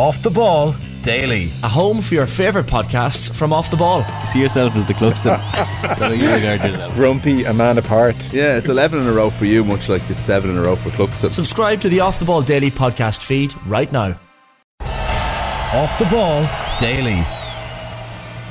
Off the Ball Daily. A home for your favourite podcasts from Off the Ball. You see yourself as the Cluxton. Grumpy, a man apart. Yeah, it's 11 in a row for you, much like it's 7 in a row for Cluxton. Subscribe to the Off the Ball Daily podcast feed right now. Off the Ball Daily.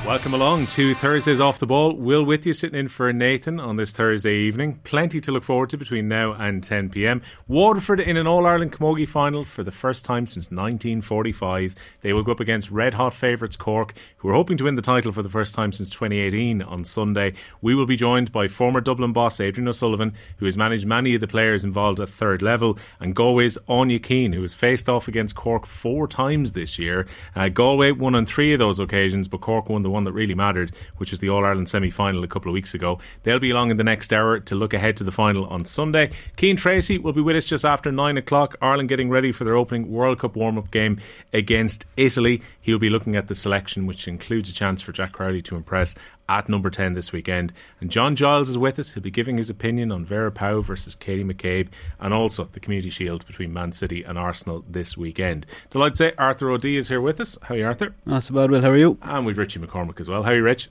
Welcome along to Thursdays Off the Ball. Will with you sitting in for Nathan on this Thursday evening. Plenty to look forward to between now and 10 pm. Waterford in an All Ireland Camogie final for the first time since 1945. They will go up against red hot favourites Cork, who are hoping to win the title for the first time since 2018 on Sunday. We will be joined by former Dublin boss Adrian O'Sullivan, who has managed many of the players involved at third level, and Galway's Anya Keane, who has faced off against Cork four times this year. Uh, Galway won on three of those occasions, but Cork won the one that really mattered, which was the All Ireland semi final a couple of weeks ago. They'll be along in the next hour to look ahead to the final on Sunday. Cian Tracy will be with us just after nine o'clock. Ireland getting ready for their opening World Cup warm up game against Italy. He'll be looking at the selection, which includes a chance for Jack Crowley to impress at number 10 this weekend. And John Giles is with us. He'll be giving his opinion on Vera Pauw versus Katie McCabe and also the Community Shield between Man City and Arsenal this weekend. Delighted to say Arthur O'Dea is here with us. How are you, Arthur? Not so bad, Will. How are you? And we've Richie McCormack as well. How are you, Rich?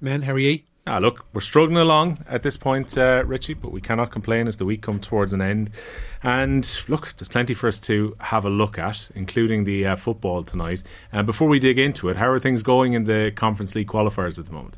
Man, how are you? Ah, look, we're struggling along at this point, uh, Richie, but we cannot complain as the week comes towards an end. And look, there's plenty for us to have a look at, including the uh, football tonight. And uh, before we dig into it, how are things going in the Conference League qualifiers at the moment?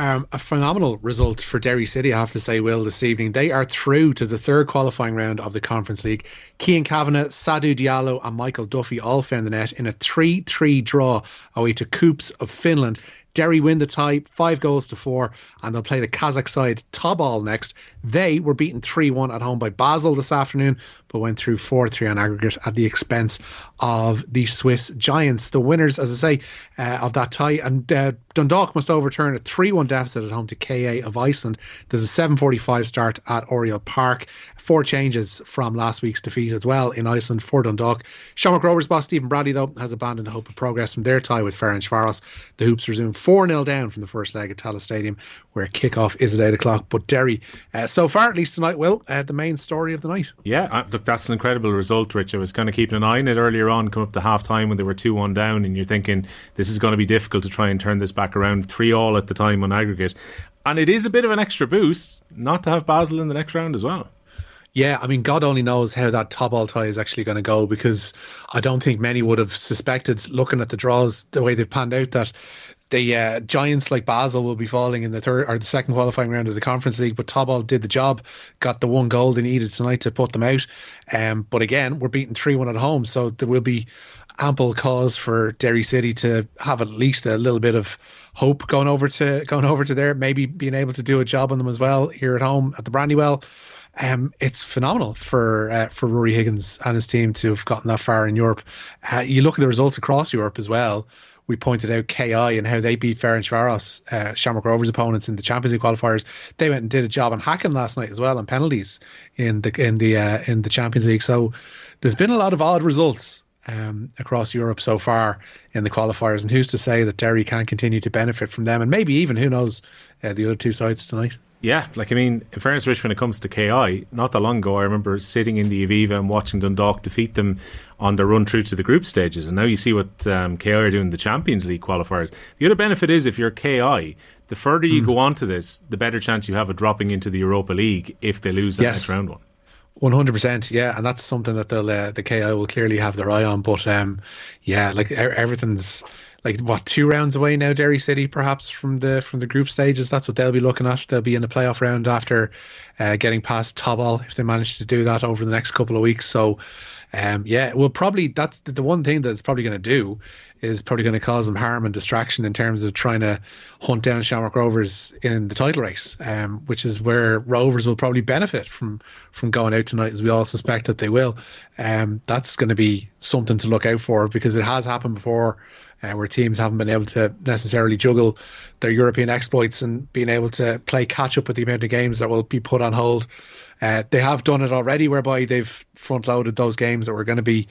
Um, a phenomenal result for Derry City, I have to say, Will, this evening. They are through to the third qualifying round of the Conference League. Cian Kavanagh, Sadou Diallo, and Michael Duffy all found the net in a 3 3 draw away to KuPS of Finland. Derry win the tie, five goals to four, and they'll play the Kazakh side Tobol next. They were beaten 3 1 at home by Basel this afternoon, but went through 4 3 on aggregate at the expense of the Swiss Giants. The winners, as I say, uh, of that tie. And uh, Dundalk must overturn a 3 1 deficit at home to KA of Iceland. There's a 7.45 start at Oriel Park. Four changes from last week's defeat as well in Iceland for Dundalk. Shamrock Rovers boss Stephen Bradley, though, has abandoned hope of progress from their tie with Ferencváros. The Hoops resume 4 0 down from the first leg at Tallaght Stadium, where kickoff is at 8 o'clock. But Derry, uh, so far at least tonight, will uh, the main story of the night. Yeah, uh, look, that's an incredible result, Rich. I was kind of keeping an eye on it earlier on, come up to half time when they were 2 1 down, and you're thinking this is going to be difficult to try and turn this back around. 3 all at the time on aggregate. And it is a bit of an extra boost not to have Basel in the next round as well. Yeah, I mean, God only knows how that Tobol tie is actually going to go because I don't think many would have suspected, looking at the draws, the way they've panned out, that the uh, giants like Basel will be falling in the third or the second qualifying round of the Conference League. But Tobol did the job, got the one goal they needed tonight to put them out. Um, but again, we're beating three one at home, so there will be ample cause for Derry City to have at least a little bit of hope going over to going over to there, maybe being able to do a job on them as well here at home at the Brandywell. Um, it's phenomenal for uh, for Ruaidhrí Higgins and his team to have gotten that far in Europe. Uh, you look at the results across Europe as well. We pointed out KI and how they beat Ferencváros, uh, Shamrock Rovers opponents in the Champions League qualifiers. They went and did a job on Häcken last night as well on penalties in the in the uh, in the Champions League. So there's been a lot of odd results um, across Europe so far in the qualifiers, and who's to say that Derry can't continue to benefit from them, and maybe even who knows uh, the other two sides tonight. Yeah, like I mean, in fairness, Rich, when it comes to KI, not that long ago, I remember sitting in the Aviva and watching Dundalk defeat them on their run through to the group stages, and now you see what um, KI are doing in the Champions League qualifiers. The other benefit is if you're KI, the further you mm. go on to this, the better chance you have of dropping into the Europa League if they lose that yes. next round one. One hundred percent, yeah, and that's something that they'll uh, the KI will clearly have their eye on. But um, yeah, like everything's like what two rounds away now, Derry City perhaps from the from the group stages. That's what they'll be looking at. They'll be in the playoff round after uh, getting past Tobol if they manage to do that over the next couple of weeks. So um, yeah, well, probably that's the, one thing that it's probably going to do is probably going to cause them harm and distraction in terms of trying to hunt down Shamrock Rovers in the title race, um, which is where Rovers will probably benefit from from going out tonight, as we all suspect that they will. Um, that's going to be something to look out for because it has happened before. Uh, where teams haven't been able to necessarily juggle their European exploits and being able to play catch up with the amount of games that will be put on hold. Uh, they have done it already, whereby they've front loaded those games that were going to be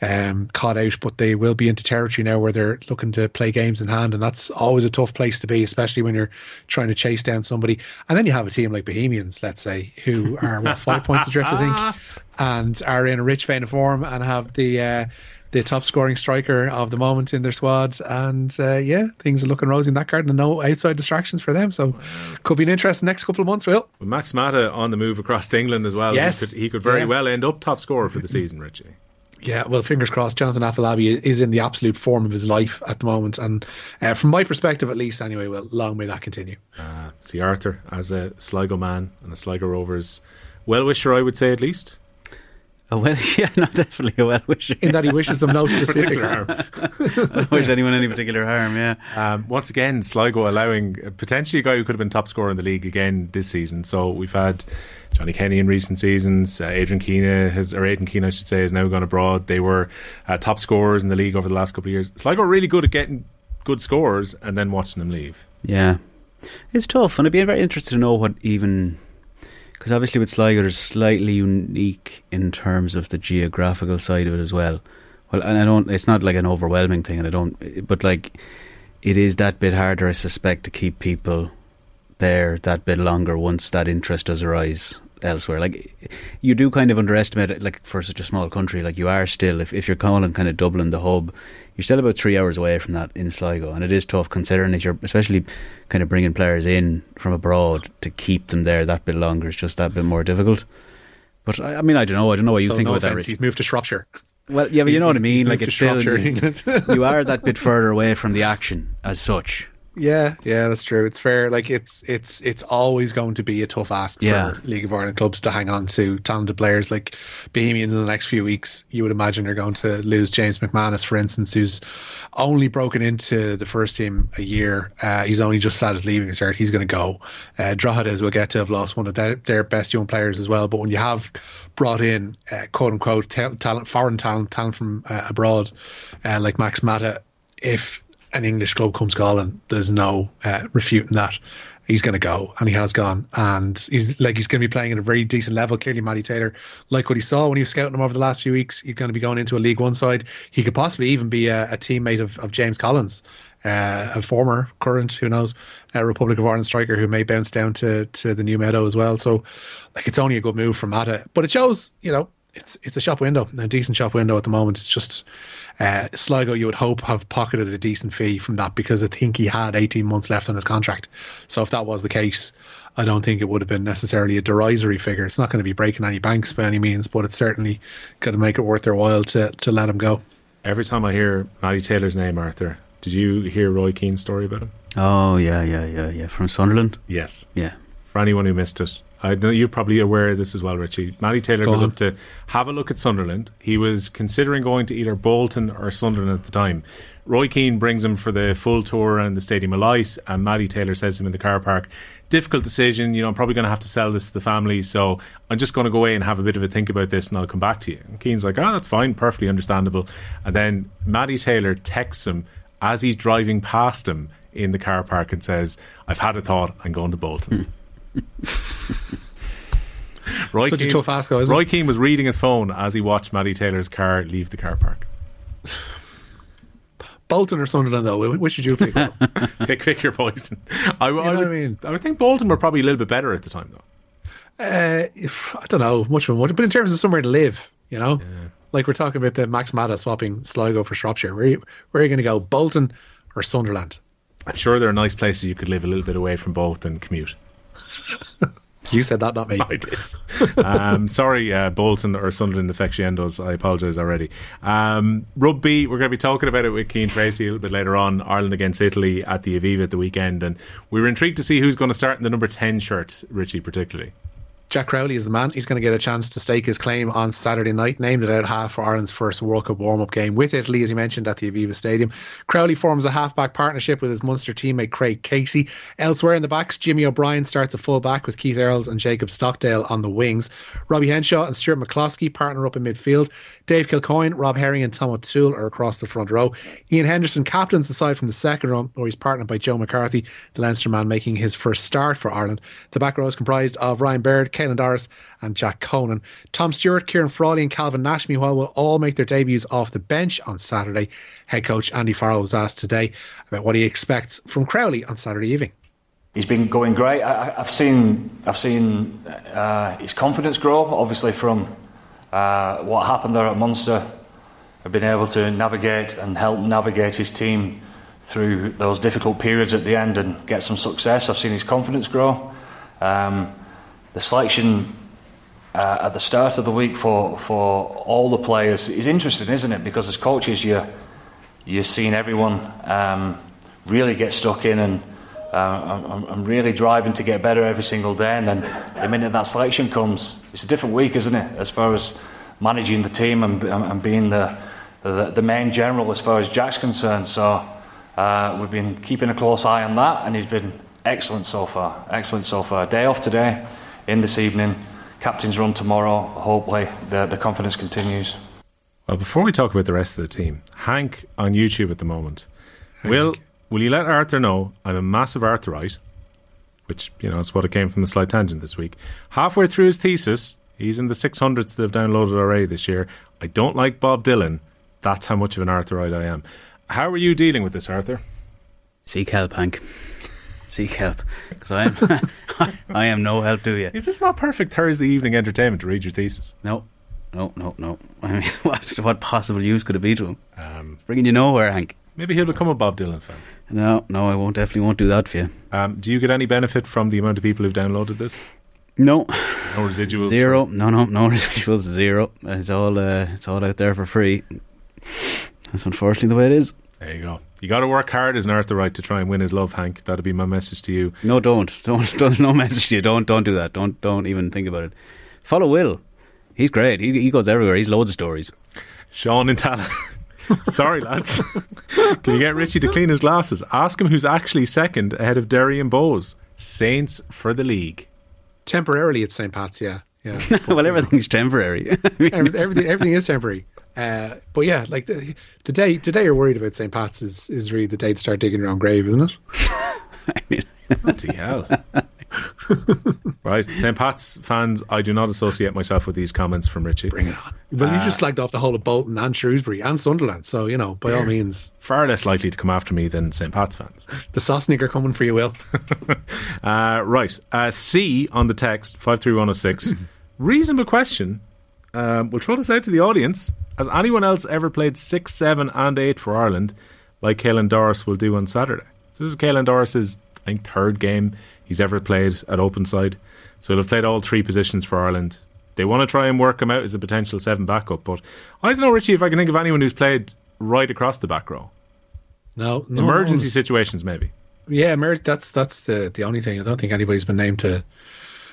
um, caught out, but they will be into territory now where they're looking to play games in hand, and that's always a tough place to be, especially when you're trying to chase down somebody. And then you have a team like Bohemians, let's say, who are what, five points adrift, I think, and are in a rich vein of form and have the uh, the top scoring striker of the moment in their squad. And uh, yeah, things are looking rosy in that garden and no outside distractions for them. So could be an interesting next couple of months, Will. With Max Mata on the move across to England as well. Yes. He could, he could very Yeah. well end up top scorer for the season, Richie. Yeah, well, fingers crossed. Jonathan Afolabi is in the absolute form of his life at the moment, and uh, from my perspective, at least, anyway. Well, long may that continue. Uh, see Arthur as a Sligo man and a Sligo Rovers well wisher, I would say at least. Oh, well, yeah, no, definitely a well wisher. In that he wishes them no specific Particular harm. harm. I wish anyone any particular harm, yeah. Um, once again, Sligo allowing uh, potentially a guy who could have been top scorer in the league again this season. So we've had Johnny Kenny in recent seasons. Uh, Adrian Keane has, or Aidan Keane, I should say, has now gone abroad. They were uh, top scorers in the league over the last couple of years. Sligo are really good at getting good scores and then watching them leave. Yeah. It's tough, and I'd be very interested to know what even. Because obviously with Sligo, it's slightly unique in terms of the geographical side of it as well. Well, and I don't. It's not like an overwhelming thing, and I don't. But like, it is that bit harder, I suspect, to keep people there that bit longer once that interest does arise elsewhere. Like, you do kind of underestimate it. Like for such a small country, like you are still. If if you're calling kind of Dublin the hub, you're still about three hours away from that in Sligo, and it is tough considering that you're especially kind of bringing players in from abroad to keep them there that bit longer. It's just that bit more difficult. But I, I mean, I don't know. I don't know what you so think no about that. offense, Rich. he's moved to Shropshire. Well, yeah, but you know what I mean. Like it's still you are that bit further away from the action as such. Yeah, yeah, that's true. It's fair. Like it's it's it's always going to be a tough ask Yeah. for League of Ireland clubs to hang on to talented players like Bohemians in the next few weeks. You would imagine they're going to lose James McManus, for instance, who's only broken into the first team a year. Uh, he's only just sad his leaving cert. He's going to go. Uh, Drogheda, as we'll get to, have lost one of their, their best young players as well. But when you have brought in uh, quote unquote ta- talent, foreign talent, talent from uh, abroad, uh, like Max Mata, if an English club comes calling, there's no uh, refuting that. He's going to go, and he has gone, and he's like he's going to be playing at a very decent level. Clearly, Matty Taylor, like what he saw when he was scouting him over the last few weeks, he's going to be going into a League One side. He could possibly even be a, a teammate of, of James Collins, uh, a former, current, who knows, uh, Republic of Ireland striker who may bounce down to to the new meadow as well. So, like, it's only a good move from Mata, but it shows, you know, it's it's a shop window, a decent shop window at the moment. It's just uh, Sligo, you would hope, have pocketed a decent fee from that because I think he had 18 months left on his contract. So if that was the case, I don't think it would have been necessarily a derisory figure. It's not going to be breaking any banks by any means, but it's certainly going to make it worth their while to, to let him go. Every time I hear Matty Taylor's name, Arthur, did you hear Roy Keane's story about him? Oh yeah, yeah, yeah, yeah. From Sunderland. Yes. Yeah. For anyone who missed it, I know you're probably aware of this as well, Richie. Matty Taylor Go goes on. up to have a look at Sunderland. He was considering going to either Bolton or Sunderland at the time. Roy Keane brings him for the full tour and the Stadium of Light, and Matty Taylor says to him in the car park, Difficult decision, you know, I'm probably going to have to sell this to the family, so I'm just going to go away and have a bit of a think about this and I'll come back to you. And Keane's like, Ah, that's fine, perfectly understandable. And then Matty Taylor texts him as he's driving past him in the car park and says, I've had a thought, I'm going to Bolton. Roy Such a tough ask, though, Roy it? Keane was reading his phone as he watched Matty Taylor's car leave the car park. Bolton or Sunderland, though, wh- which should you pick? Pick, pick your poison. I, I, know would, I mean? I would think Bolton were probably a little bit better at the time, though. uh, if, I don't know much of much, but in terms of somewhere to live, you know, like we're talking about the Max Mata swapping Sligo for Shropshire. Where are you, where are you going to go, Bolton or Sunderland? I'm sure there are nice places you could live a little bit away from both and commute. You said that, not me. I did. um, sorry, uh, Bolton or Sunderland aficionados. I apologise already. Um, rugby, we're going to be talking about it with Cian Tracy a little bit later on. Ireland against Italy at the Aviva at the weekend. And we were intrigued to see who's going to start in the number 10 shirt, Richie, particularly. Jack Crowley is the man. He's going to get a chance to stake his claim on Saturday night, named it out half for Ireland's first World Cup warm up game with Italy, as you mentioned, at the Aviva Stadium. Crowley forms a half-back partnership with his Munster teammate Craig Casey. Elsewhere in the backs, Jimmy O'Brien starts a full back with Keith Earls and Jacob Stockdale on the wings. Robbie Henshaw and Stuart McCloskey partner up in midfield. Dave Kilcoyne, Rob Herring, and Tom O'Toole are across the front row. Ian Henderson captains the side from the second row, where he's partnered by Joe McCarthy, the Leinster man making his first start for Ireland. The back row is comprised of Ryan Baird, Caelan Doris, and Jack Conan. Tom Stewart, Ciarán Frawley, and Calvin Nash, meanwhile, will all make their debuts off the bench on Saturday. Head coach Andy Farrell was asked today about what he expects from Crowley on Saturday evening. He's been going great. I, I've seen, I've seen uh, his confidence grow. Obviously, from uh, what happened there at Munster, I've been able to navigate and help navigate his team through those difficult periods at the end and get some success. I've seen his confidence grow. Um, the selection uh, at the start of the week for, for all the players is interesting, isn't it? Because as coaches, you're, you're seeing everyone um, really get stuck in and uh, I'm, I'm, really driving to get better every single day. And then the minute that selection comes, it's a different week, isn't it? As far as managing the team and, and being the, the, the main general as far as Jack's concerned. So uh, we've been keeping a close eye on that, and he's been excellent so far. Excellent so far. Day off today, in this evening. Captain's run tomorrow. Hopefully, the, the confidence continues. Well, before we talk about the rest of the team, Hank on YouTube at the moment. Hank. Will Will you let Arthur know I'm a massive Arthurite? Which you know is what it came from the slight tangent this week. Halfway through his thesis, he's in the 600s that have downloaded already this year. I don't like Bob Dylan. That's how much of an Arthurite I am. How are you dealing with this, Arthur? Seek help, Hank. Seek help, because I am I am no help to you. Is this not perfect Thursday evening entertainment to read your thesis? No, no, no, no. I mean, what what possible use could it be to him? Um, bringing you nowhere, Hank. Maybe he'll become a Bob Dylan fan. No, no, I won't. Definitely won't do that for you. Um, do you get any benefit from the amount of people who've downloaded this? No. No residuals. Zero. No, no, no residuals. Zero. It's all. Uh, it's all out there for free. That's unfortunately the way it is. There you go. You got to work hard as an Arthurite to try and win his love, Hank. That'd be my message to you. No, don't, don't, don't. No message to you. Don't, don't do that. Don't, don't even think about it. Follow Will. He's great. He, he goes everywhere. He's loads of stories. Sean and Tala. Sorry, lads. Can you get Richie to clean his glasses? Ask him who's actually second ahead of Derry and Bohs. Saints for the league. Temporarily at St. Pat's, yeah. Yeah. well, everything's temporary. I mean, everything, everything is temporary. Uh, but yeah, like the, the day the day you're worried about St. Pat's is, is really the day to start digging around grave, isn't it? I mean, bloody hell. right, St. Pat's fans, I do not associate myself with these comments from Richie. Bring it on. Well, uh, you just slagged off the whole of Bolton and Shrewsbury and Sunderland, so you know, by all means, far less likely to come after me than St. Pat's fans. The Sosnick are coming for you, Will. uh, right, uh, C on the text 53106. Reasonable question. Um, we'll throw this out to the audience. Has anyone else ever played six, seven, and eight for Ireland, like Caelan Doris will do on Saturday? This is Caelan Doris's, I think, third game he's ever played at open side. So he'll have played all three positions for Ireland. They want to try and work him out as a potential seven backup, but I don't know, Richie, if I can think of anyone who's played right across the back row. No, no emergency situations maybe. Yeah, that's that's the the only thing. I don't think anybody's been named to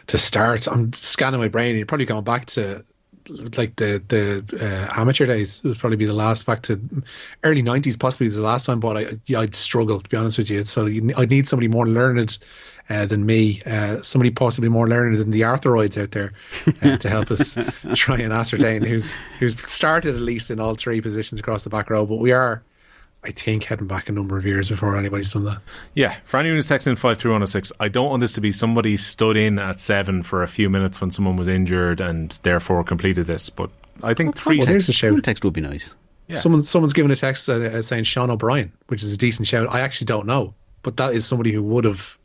to start. I'm scanning my brain. You're probably going back to like the the uh, amateur days. It would probably be the last back to early '90s, possibly the last time. But I I'd struggle to be honest with you. So I'd need somebody more learned uh, than me, uh, somebody possibly more learned than the arthroids out there uh, to help us try and ascertain who's who's started at least in all three positions across the back row. But we are, I think, heading back a number of years before anybody's done that. Yeah, for anyone who's texting five through one oh six, I don't want this to be somebody stood in at seven for a few minutes when someone was injured and therefore completed this. But I think three. Well, there's a shout. Text would be nice. Yeah. Someone someone's given a text uh, saying Sean O'Brien, which is a decent shout. I actually don't know, but that is somebody who would have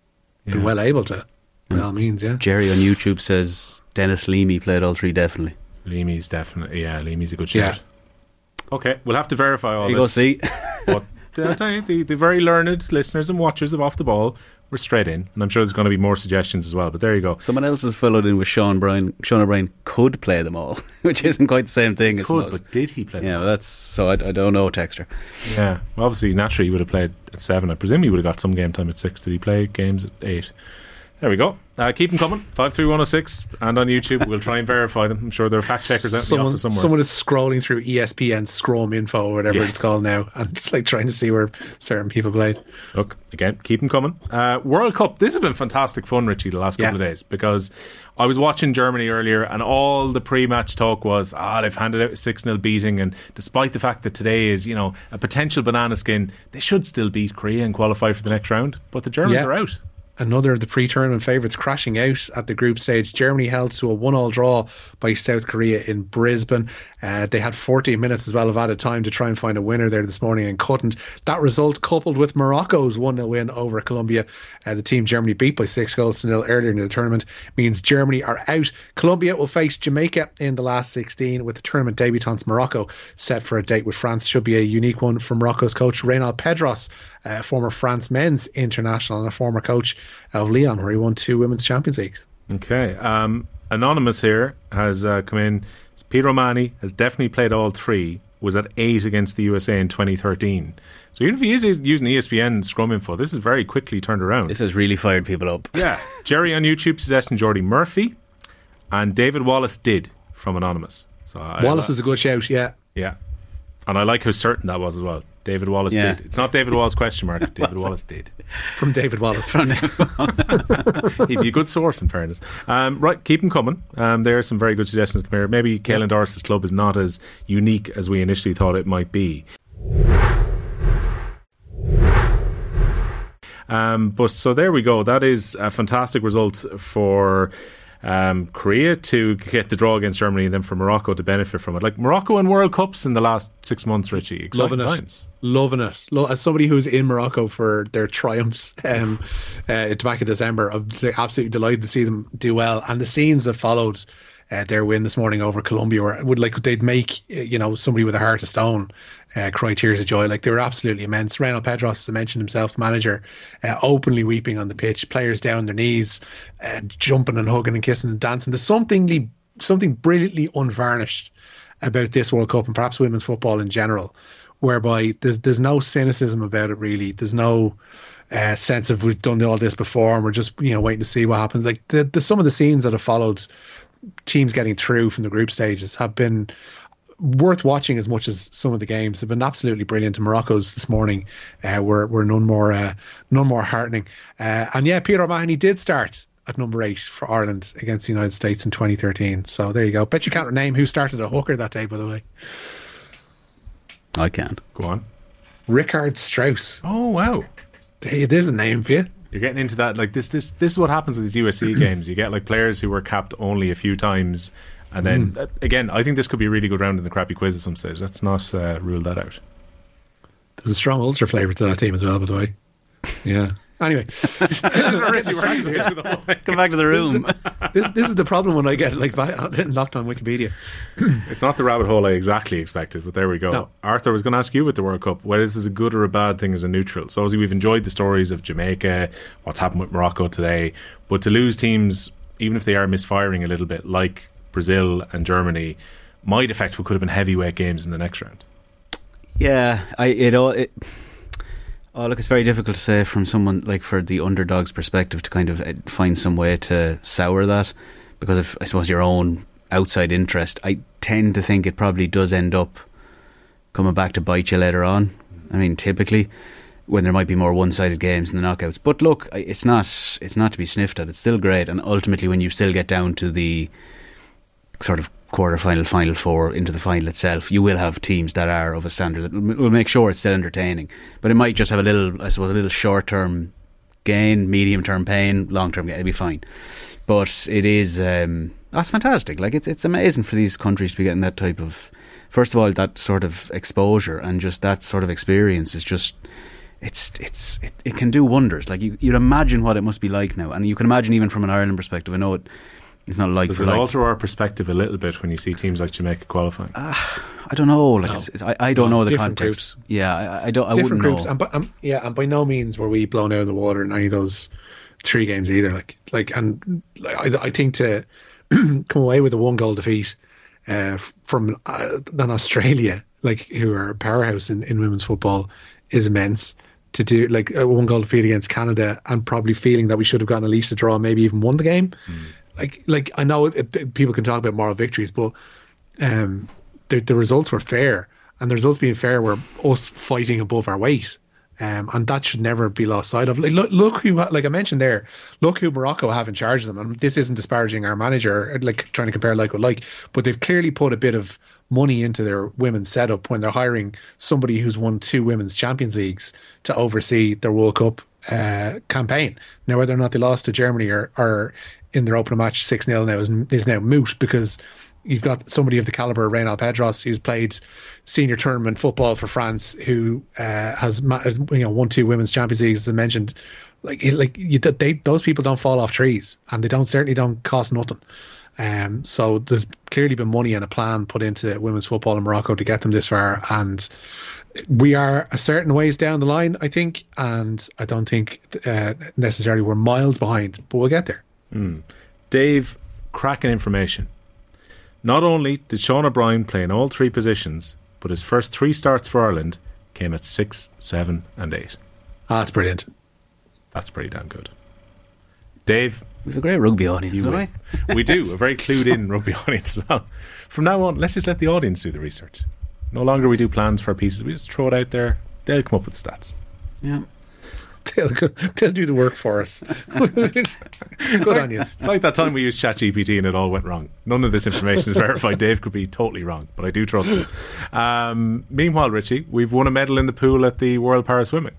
been well able to. By all means, yeah. Jerry on YouTube says Denis Leamy played all three definitely. Leamy's definitely yeah. Leamy's a good shout. Yeah. Okay, we'll have to verify all this. you this. Go see. but I tell you, the, the very learned listeners and watchers of Off the Ball were straight in, and I'm sure there's going to be more suggestions as well. But there you go. Someone else has followed in with Sean Bryan. Sean O'Brien could play them all, which isn't quite the same thing. Could, but did he play? Yeah, well, that's so. I, I, don't know, Texter. Yeah, well, obviously, naturally, he would have played at seven. I presume he would have got some game time at six. Did he play games at eight? There we go. Uh, keep them coming. 53106 and on YouTube. We'll try and verify them. I'm sure there are fact checkers out someone, in the office somewhere. Someone is scrolling through ESPN Scrum info or whatever yeah. it's called now. And it's like trying to see where certain people played. Look, again, keep them coming. Uh, World Cup. This has been fantastic fun, Richie, the last couple yeah. of days because I was watching Germany earlier and all the pre match talk was, ah, they've handed out a 6 0 beating. And despite the fact that today is, you know, a potential banana skin, they should still beat Korea and qualify for the next round. But the Germans yeah. are out. Another of the pre-tournament favourites crashing out at the group stage. Germany held to a one-all draw by South Korea in Brisbane. Uh, they had 14 minutes as well of added time to try and find a winner there this morning and couldn't. That result, coupled with Morocco's 1-0 win over Colombia, uh, the team Germany beat by six goals to nil earlier in the tournament, means Germany are out. Colombia will face Jamaica in the last 16 with the tournament debutants Morocco set for a date with France. Should be a unique one for Morocco's coach Reynald Pedros, uh, former France men's international and a former coach of Lyon, where he won two women's Champions Leagues. Okay. Um, Anonymous here has uh, come in. Peter O'Mahony has definitely played all three. Was at eight against the USA in 2013. So even if he is using ESPN Scrum Info, this is very quickly turned around. This has really fired people up. Yeah. Jerry on YouTube suggesting Jordi Murphy, and David Wallace did from Anonymous. So I- Wallace is a good shout, yeah. yeah, and I like how certain that was as well. David Wallace Yeah. did. It's not David Wallace question mark. David Wallace did. From David Wallace. From David He'd be a good source, in fairness. Um, right, keep them coming. Um, there are some very good suggestions. Come here. Maybe Caelan Doris's club is not as unique as we initially thought it might be. Um, but so there we go. That is a fantastic result for um, Korea to get the draw against Germany, and then for Morocco to benefit from it. Like Morocco in World Cups in the last six months, Richie. Exciting Loving it. times. Loving it. Lo- As somebody who's in Morocco for their triumphs um, uh, back in December, I'm absolutely delighted to see them do well. And the scenes that followed uh, their win this morning over Colombia would like they'd make uh, you know somebody with a heart of stone uh, cry tears of joy. Like they were absolutely immense. Reynald Pedros, mentioned himself, manager, uh, openly weeping on the pitch, players down their knees, uh, jumping and hugging and kissing and dancing. There's something something brilliantly unvarnished about this World Cup and perhaps women's football in general, whereby there's there's no cynicism about it really. There's no uh, sense of we've done all this before and we're just you know waiting to see what happens. Like the, the some of the scenes that have followed teams getting through from the group stages have been worth watching as much as some of the games. They've been absolutely brilliant. To Morocco's this morning uh, were were none more uh, none more heartening. Uh, and yeah, Peter O'Mahony did start at number eight for Ireland against the United States in 2013. So there you go. Bet you can't name who started a hooker that day, by the way. I can. Go on. Richardt Strauss. Oh wow. There there's a name for you. You're getting into that like this. This this is what happens with these USC games. You get like players who were capped only a few times, and then uh, again, I think this could be a really good round in the crappy quiz at some stage. Let's not uh, rule that out. There's a strong Ulster flavour to that team as well, by the way. Yeah. Anyway, Come back to the room. this this is the problem when I get like locked on Wikipedia. It's not the rabbit hole I exactly expected, but there we go. No. Arthur I was going to ask you with the World Cup whether this is a good or a bad thing as a neutral. So obviously we've enjoyed the stories of Jamaica, what's happened with Morocco today, but to lose teams, even if they are misfiring a little bit, like Brazil and Germany, might affect what could have been heavyweight games in the next round. Yeah, I it all it. Oh, look, it's very difficult to say from someone like for the underdog's perspective to kind of uh, find some way to sour that because I suppose your own outside interest. I tend to think it probably does end up coming back to bite you later on. I mean, typically when there might be more one-sided games in the knockouts. But look, it's not it's not to be sniffed at. It's still great, and ultimately, when you still get down to the sort of quarter final, final four into the final itself, you will have teams that are of a standard that will make sure it's still entertaining. But it might just have a little, I suppose, a little short term gain, medium term pain, long term gain. It'll be fine. But it is, um, that's fantastic. Like it's it's amazing for these countries to be getting that type of, first of all, that sort of exposure and just that sort of experience is just. It's it's it, it can do wonders. Like you, you'd imagine what it must be like now, and you can imagine even from an Ireland perspective. I know it, it's not like Does for it like. alter our perspective a little bit when you see teams like Jamaica qualifying? I don't know. Like No. it's, it's, I, I don't No, know the different context. groups. Yeah, I, I don't. I Different wouldn't groups, know. and, by, um, yeah, and by no means were we blown out of the water in any of those three games either. Like, like, and like, I, I think to come away with a one goal defeat uh, from uh, than Australia, like who are a powerhouse in, in women's football, is immense. To do like a one goal defeat against Canada and probably feeling that we should have gotten at least a draw, maybe even won the game. Like, like I know it, it- people can talk about moral victories, but um, the, the results were fair, and the results being fair were us fighting above our weight, Um, and that should never be lost sight of. Like, look, look who, like I mentioned there, look who Morocco have in charge of them. And this isn't disparaging our manager, like trying to compare like with like, but they've clearly put a bit of money into their women's setup when they're hiring somebody who's won two women's Champions Leagues to oversee their World Cup uh, campaign. Now, whether or not they lost to Germany or, or in their opening match six 0 now is, is now moot because you've got somebody of the caliber of Reynald Pedros who's played senior tournament football for France, who uh, has you know won two women's Champions Leagues as I mentioned. Like like you, they those people don't fall off trees, and they don't certainly don't cost nothing. Um, so there's clearly been money and a plan put into women's football in Morocco to get them this far, and we are a certain ways down the line, I think, and I don't think uh, necessarily we're miles behind, but we'll get there. Mm. Dave, cracking information. Not only did Sean O'Brien play in all three positions, but his first three starts for Ireland came at six, seven, and eight. Ah, that's brilliant. That's pretty damn good. Dave, we have a great rugby audience, don't we? we do, a very clued in rugby audience as well. From now on, let's just let the audience do the research. No longer we do plans for our pieces, we just throw it out there. They'll come up with the stats. Yeah. They'll, they'll do the work for us. Good like, on you. It's like that time we used ChatGPT and it all went wrong. None of this information is verified. Dave could be totally wrong, but I do trust him. Um, meanwhile, Richie, we've won a medal in the pool at the World Para Swimming.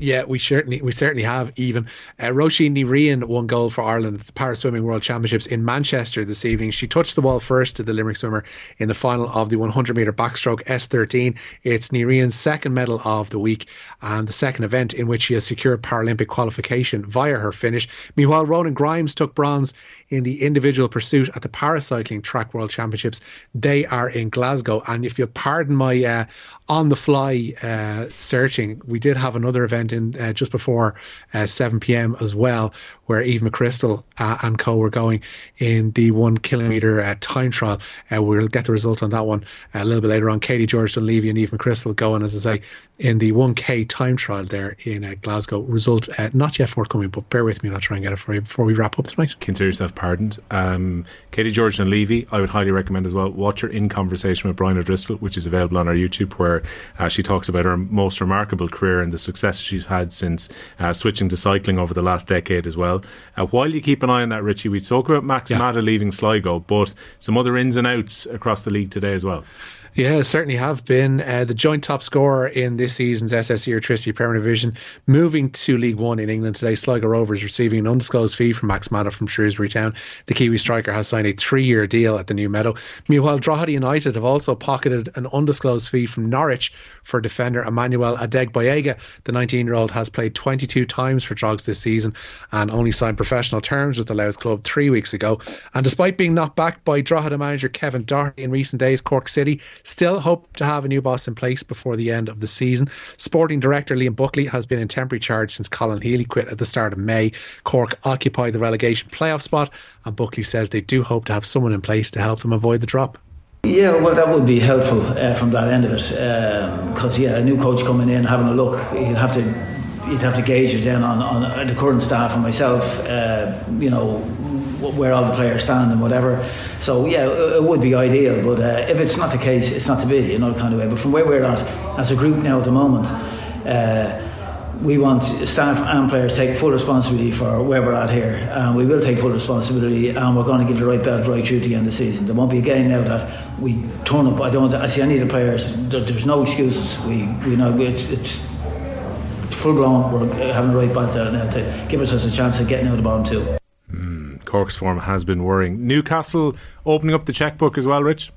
Yeah, we certainly we certainly have even. Uh, Roisin Ní won gold for Ireland at the Para Swimming World Championships in Manchester this evening. She touched the wall first to the Limerick swimmer in the final of the 100 metre backstroke S13. It's Ní Riain's second medal of the week and the second event in which she has secured Paralympic qualification via her finish. Meanwhile, Ronan Grimes took bronze in the individual pursuit at the Paracycling Track World Championships. They are in Glasgow. And if you'll pardon my uh, on the fly uh, searching, we did have another event in uh, just before uh, 7 p.m. as well, where Eve McCrystal uh, and co were going in the one kilometre uh, time trial. We'll get the result on that one a little bit later on. Katie George Dunlevy and Eve McCrystal going, as I say, in the 1K time trial there in Glasgow. Result not yet forthcoming, but bear with me, and I'll try and get it for you before we wrap up tonight. Consider yourself pardoned. Um, Katie George Dunlevy, I would highly recommend as well. Watch her in conversation with Brian O'Driscoll, which is available on our YouTube, where uh, she talks about her most remarkable career and the success she's had since switching to cycling over the last decade as well. Uh, while you keep an eye on that, Richie, we talk about Max yeah. Mata leaving Sligo, but some other ins and outs across the league today as well. Yeah, certainly have been. Uh, the joint top scorer in this season's SSE Airtricity Premier Division, moving to League One in England today. Sligo Rovers receiving an undisclosed fee from Max Mata from Shrewsbury Town. The Kiwi striker has signed a three-year deal at the New Meadow. Meanwhile, Drogheda United have also pocketed an undisclosed fee from Norwich for defender Emmanuel Adegboyega. The 19-year-old has played 22 times for Drogs this season and only signed professional terms with the Louth club three weeks ago. And despite being knocked back by Drogheda manager Kevin Doherty in recent days, Cork City Still hope to have a new boss in place before the end of the season. Sporting director Liam Buckley has been in temporary charge since Colin Healy quit at the start of May. Cork occupy the relegation playoff spot, and Buckley says they do hope to have someone in place to help them avoid the drop. Yeah, well, that would be helpful uh, from that end of it, because um, yeah, a new coach coming in, having a look, he'll have to, you'd have to gauge it then on, on the current staff and myself. Uh, you know, where all the players stand and whatever. So yeah, it would be ideal, but uh, if it's not the case, it's not to be, you know, kind of way. But from where we're at as a group now at the moment. Uh, we want staff and players take full responsibility for where we're at here, and we will take full responsibility, and we're going to give the right belt right through to the end of the season. There won't be a game now that we turn up. I don't. I see any of the players. There's no excuses. We, we know it's, it's full blown. We're having the right belt there now to give us a chance of getting out of the bottom two. Cork's form has been worrying. Newcastle opening up the checkbook as well, Rich.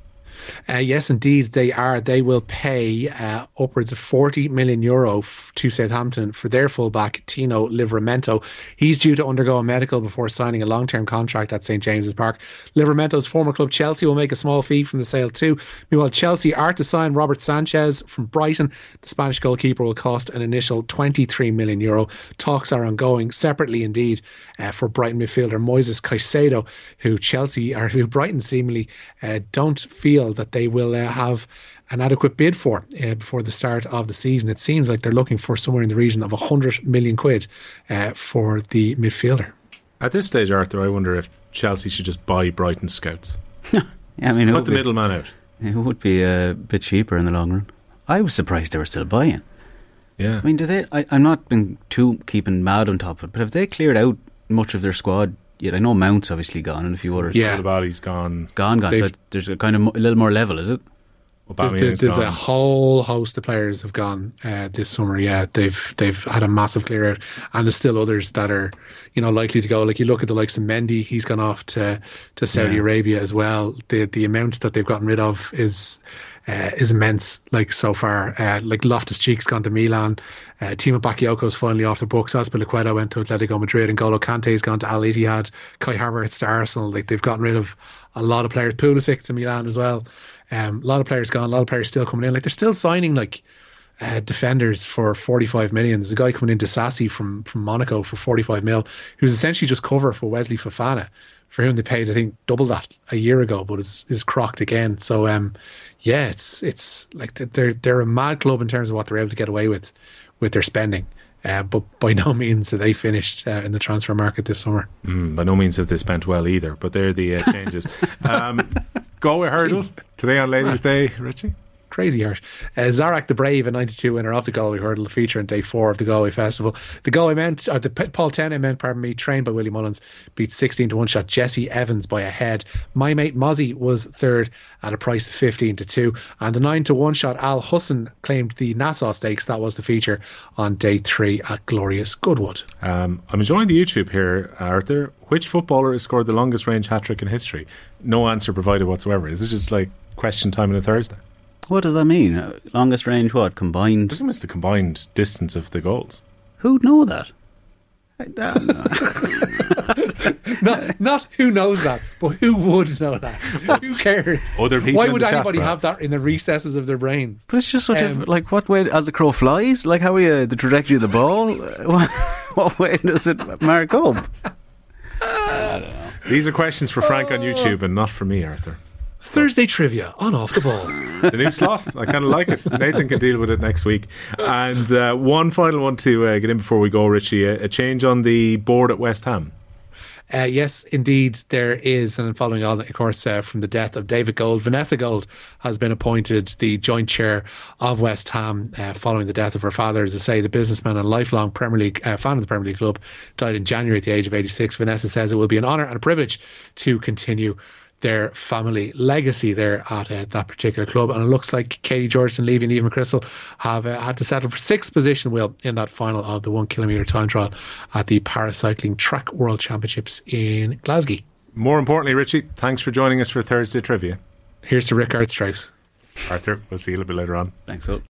Uh, yes, indeed, they are. They will pay uh, upwards of 40 million euro f- to Southampton for their fullback, Tino Livramento. He's due to undergo a medical before signing a long term contract at St James's Park. Livramento's former club, Chelsea, will make a small fee from the sale too. Meanwhile, Chelsea are to sign Robert Sanchez from Brighton. The Spanish goalkeeper will cost an initial 23 million euro. Talks are ongoing separately, indeed, uh, for Brighton midfielder Moises Caicedo, who Chelsea or who Brighton seemingly uh, don't feel that they will uh, have an adequate bid for uh, before the start of the season. It seems like they're looking for somewhere in the region of 100 million quid uh, for the midfielder. At this stage, Arthur, I wonder if Chelsea should just buy Brighton scouts. yeah, I mean, put the middleman out. It would be a bit cheaper in the long run. I was surprised they were still buying. Yeah. I mean, do they? I, I'm not been too keeping mad on top of it, but have they cleared out much of their squad yet? I know Mount's obviously gone, and a few others. Yeah. The body's gone. gone, gone. So They've- there's a kind of a little more level, is it? There's, there's, there's a whole host of players have gone uh, this summer. Yeah, they've they've had a massive clear out, and there's still others that are, you know, likely to go. Like you look at the likes of Mendy, he's gone off to to Saudi Yeah. Arabia as well. The the amount that they've gotten rid of is uh, is immense. Like so far, uh, like Loftus Cheek's gone to Milan. Uh, Timo Bakayoko's finally off the books. Azpilicueta went to Atletico Madrid, and Golo Kante's gone to Al Ittihad. Kai Havertz to Arsenal. Like they've gotten rid of a lot of players. Pulisic to Milan as well. Um, a lot of players gone. A lot of players still coming in. Like they're still signing like uh, defenders for 45 million. There's a guy coming in Disasi from from Monaco for 45 mil, who's essentially just cover for Wesley Fofana, for whom they paid I think double that a year ago, but is is crocked again. So um, yeah, it's it's like they're they're a mad club in terms of what they're able to get away with with their spending. Uh, but by no means are they finished uh, in the transfer market this summer. Mm, by no means have they spent well either, but they're the uh, changes. um, Galway hurdle today on Ladies' Day, Richie. Crazy harsh. Uh, Zarak the Brave, a 92 winner of the Galway Hurdle, feature on day four of the Galway Festival. The Galway men, or the Paul Tenne men, pardon me, trained by Willie Mullins, beat 16 to 1 shot Jesse Evans by a head. My mate Mozzie was third at a price of 15 to 2. And the 9 to 1 shot Al Husn claimed the Nassau Stakes. That was the feature on day three at Glorious Goodwood. Um, I'm enjoying the YouTube here, Arthur. Which footballer has scored the longest range hat trick in history? No answer provided whatsoever. Is this just like question time on a Thursday? What does that mean? Uh, longest range, what I combined? presume it's the combined distance of the goals. Who'd know that? I don't know. not, not who knows that, but who would know that? who cares? Other people Why would the chat, anybody have that in the recesses of their brains? But it's just sort Um, different. Like, what way, as the crow flies? Like, how are you, the trajectory of the ball? what, what way does it mark up? These are questions for Frank on YouTube and not for me, Arthur. Thursday trivia on off the ball. The new slot. I kind of like it. Nathan can deal with it next week. And uh, one final one to uh, get in before we go, Richie. A, a change on the board at West Ham. Uh, yes, indeed, there is. And following on, of course, uh, from the death of David Gold, Vanessa Gold has been appointed the joint chair of West Ham uh, following the death of her father. As I say, the businessman and lifelong Premier League uh, fan of the Premier League club died in January at the age of 86. Vanessa says it will be an honour and a privilege to continue their family legacy there at uh, that particular club. And it looks like Katie Georgeson, Levy, and Eva McCrystal have uh, had to settle for sixth position, Will, in that final of the one kilometre time trial at the Paracycling Track World Championships in Glasgow. More importantly, Richie, thanks for joining us for Thursday Trivia. Here's to Rick Strauss. Arthur, we'll see you a little bit later on. Thanks, Phil.